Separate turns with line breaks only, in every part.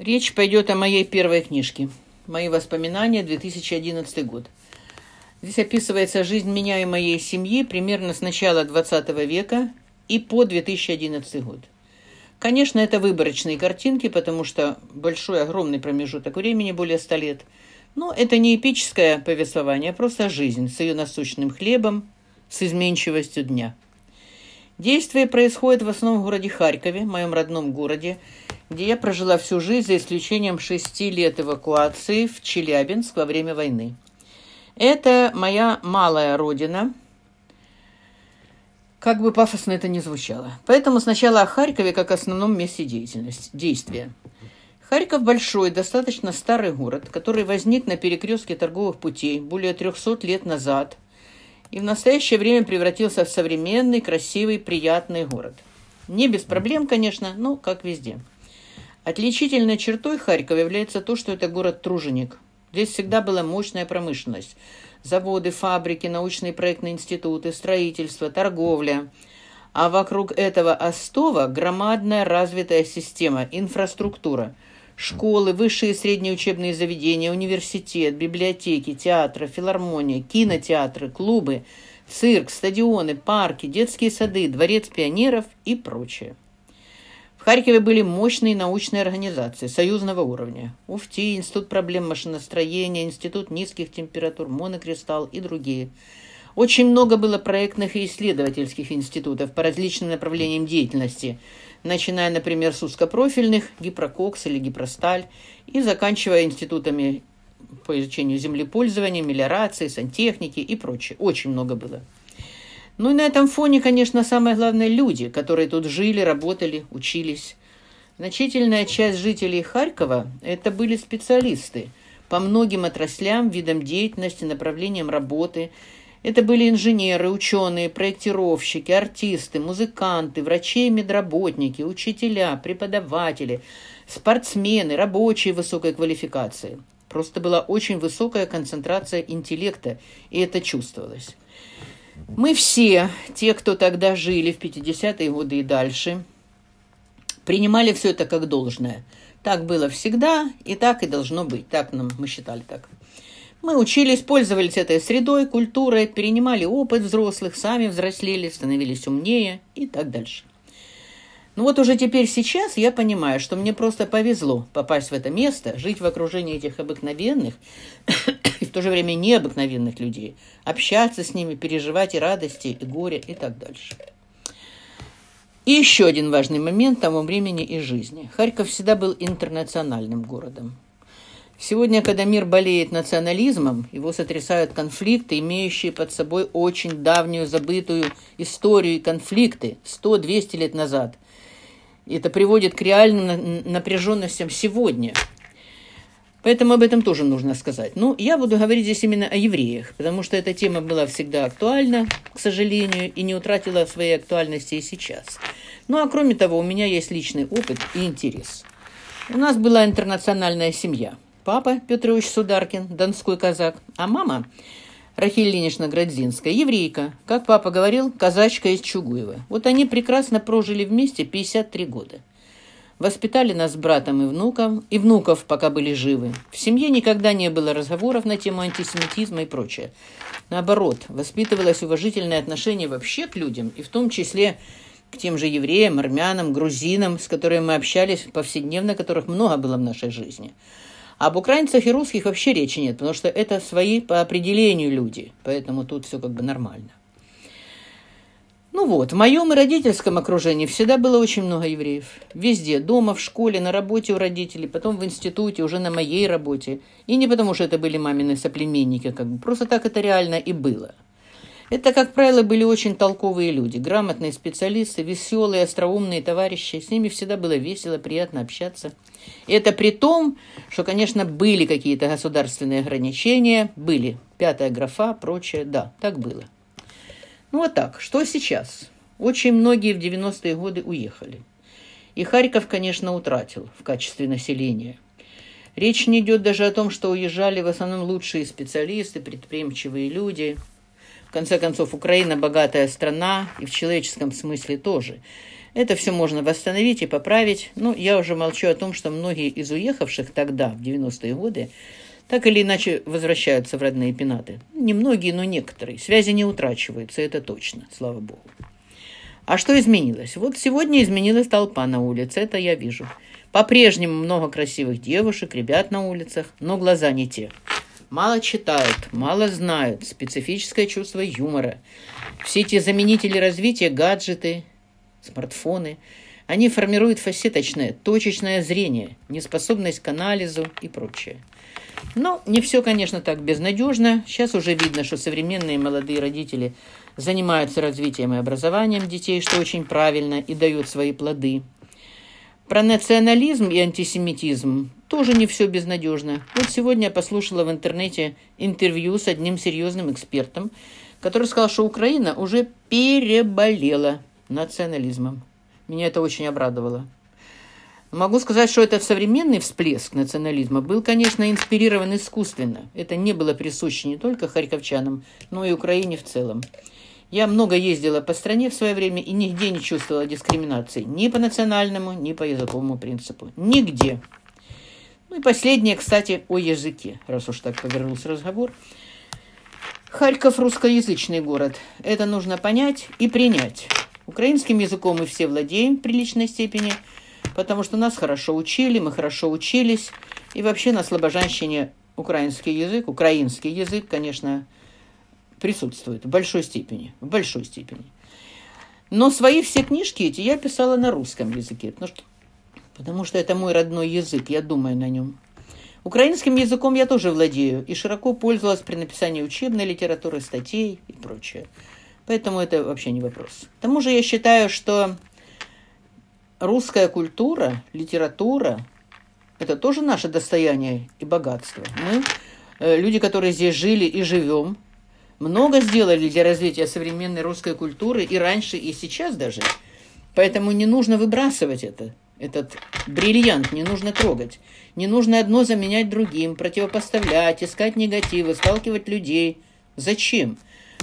Речь пойдет о моей первой книжке. Мои воспоминания, 2011 год. Здесь описывается жизнь меня и моей семьи примерно с начала 20 века и по 2011 год. Конечно, это выборочные картинки, потому что большой, огромный промежуток времени, более ста лет. Но это не эпическое повествование, а просто жизнь с ее насущным хлебом, с изменчивостью дня. Действие происходит в основном в городе Харькове, моем родном городе, где я прожила всю жизнь, за исключением шести лет эвакуации в Челябинск во время войны. Это моя малая родина, как бы пафосно это ни звучало. Поэтому сначала о Харькове как основном месте деятельности, действия. Харьков большой, достаточно старый город, который возник на перекрестке торговых путей более 300 лет назад – и в настоящее время превратился в современный, красивый, приятный город. Не без проблем, конечно, но как везде. Отличительной чертой Харькова является то, что это город-труженик. Здесь всегда была мощная промышленность. Заводы, фабрики, научные проектные институты, строительство, торговля. А вокруг этого остова громадная развитая система, инфраструктура – школы, высшие и средние учебные заведения, университет, библиотеки, театры, филармония, кинотеатры, клубы, цирк, стадионы, парки, детские сады, дворец пионеров и прочее. В Харькове были мощные научные организации союзного уровня. УФТИ, Институт проблем машиностроения, Институт низких температур, Монокристалл и другие. Очень много было проектных и исследовательских институтов по различным направлениям деятельности – начиная, например, с узкопрофильных, гипрококс или гипросталь, и заканчивая институтами по изучению землепользования, мелиорации, сантехники и прочее. Очень много было. Ну и на этом фоне, конечно, самое главное – люди, которые тут жили, работали, учились. Значительная часть жителей Харькова – это были специалисты по многим отраслям, видам деятельности, направлениям работы – это были инженеры, ученые, проектировщики, артисты, музыканты, врачи и медработники, учителя, преподаватели, спортсмены, рабочие высокой квалификации. Просто была очень высокая концентрация интеллекта, и это чувствовалось. Мы все, те, кто тогда жили в 50-е годы и дальше, принимали все это как должное. Так было всегда, и так и должно быть. Так нам мы считали так. Мы учились, пользовались этой средой, культурой, перенимали опыт взрослых, сами взрослели, становились умнее и так дальше. Ну вот уже теперь сейчас я понимаю, что мне просто повезло попасть в это место, жить в окружении этих обыкновенных в то же время необыкновенных людей, общаться с ними, переживать и радости, и горе, и так дальше. И еще один важный момент того времени и жизни. Харьков всегда был интернациональным городом. Сегодня, когда мир болеет национализмом, его сотрясают конфликты, имеющие под собой очень давнюю забытую историю и конфликты 100-200 лет назад. Это приводит к реальным напряженностям сегодня. Поэтому об этом тоже нужно сказать. Ну, я буду говорить здесь именно о евреях, потому что эта тема была всегда актуальна, к сожалению, и не утратила своей актуальности и сейчас. Ну, а кроме того, у меня есть личный опыт и интерес. У нас была интернациональная семья – Папа Петр Ильич Сударкин, донской казак, а мама Рахиль Ильинична Градзинская, еврейка, как папа говорил, казачка из Чугуева. Вот они прекрасно прожили вместе 53 года. Воспитали нас с братом и внуком, и внуков, пока были живы. В семье никогда не было разговоров на тему антисемитизма и прочее. Наоборот, воспитывалось уважительное отношение вообще к людям, и в том числе к тем же евреям, армянам, грузинам, с которыми мы общались повседневно, которых много было в нашей жизни – об украинцах и русских вообще речи нет, потому что это свои по определению люди, поэтому тут все как бы нормально. Ну вот, в моем и родительском окружении всегда было очень много евреев. Везде, дома, в школе, на работе у родителей, потом в институте, уже на моей работе. И не потому, что это были мамины соплеменники, как бы, просто так это реально и было – это, как правило, были очень толковые люди, грамотные специалисты, веселые, остроумные товарищи. С ними всегда было весело, приятно общаться. И это при том, что, конечно, были какие-то государственные ограничения, были пятая графа, прочее. Да, так было. Ну вот так. Что сейчас? Очень многие в 90-е годы уехали. И Харьков, конечно, утратил в качестве населения. Речь не идет даже о том, что уезжали в основном лучшие специалисты, предприимчивые люди – в конце концов, Украина богатая страна, и в человеческом смысле тоже. Это все можно восстановить и поправить. Ну, я уже молчу о том, что многие из уехавших тогда, в 90-е годы, так или иначе возвращаются в родные пенаты. Не многие, но некоторые. Связи не утрачиваются, это точно, слава богу. А что изменилось? Вот сегодня изменилась толпа на улице, это я вижу. По-прежнему много красивых девушек, ребят на улицах, но глаза не те. Мало читают, мало знают, специфическое чувство юмора. Все эти заменители развития, гаджеты, смартфоны, они формируют фасеточное, точечное зрение, неспособность к анализу и прочее. Но не все, конечно, так безнадежно. Сейчас уже видно, что современные молодые родители занимаются развитием и образованием детей, что очень правильно и дает свои плоды. Про национализм и антисемитизм тоже не все безнадежно. Вот сегодня я послушала в интернете интервью с одним серьезным экспертом, который сказал, что Украина уже переболела национализмом. Меня это очень обрадовало. Могу сказать, что этот современный всплеск национализма был, конечно, инспирирован искусственно. Это не было присуще не только харьковчанам, но и Украине в целом. Я много ездила по стране в свое время и нигде не чувствовала дискриминации. Ни по национальному, ни по языковому принципу. Нигде. Ну и последнее, кстати, о языке, раз уж так повернулся разговор. Харьков – русскоязычный город. Это нужно понять и принять. Украинским языком мы все владеем в приличной степени, потому что нас хорошо учили, мы хорошо учились. И вообще на Слобожанщине украинский язык, украинский язык, конечно, присутствует в большой степени, в большой степени. Но свои все книжки эти я писала на русском языке, потому что, потому что это мой родной язык, я думаю на нем. Украинским языком я тоже владею и широко пользовалась при написании учебной литературы, статей и прочее. Поэтому это вообще не вопрос. К тому же я считаю, что русская культура, литература – это тоже наше достояние и богатство. Мы, э, люди, которые здесь жили и живем, много сделали для развития современной русской культуры и раньше, и сейчас даже. Поэтому не нужно выбрасывать это, этот бриллиант, не нужно трогать. Не нужно одно заменять другим, противопоставлять, искать негативы, сталкивать людей. Зачем?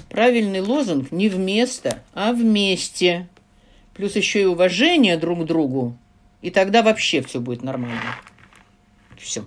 Правильный лозунг не вместо, а вместе. Плюс еще и уважение друг к другу. И тогда вообще все будет нормально. Все.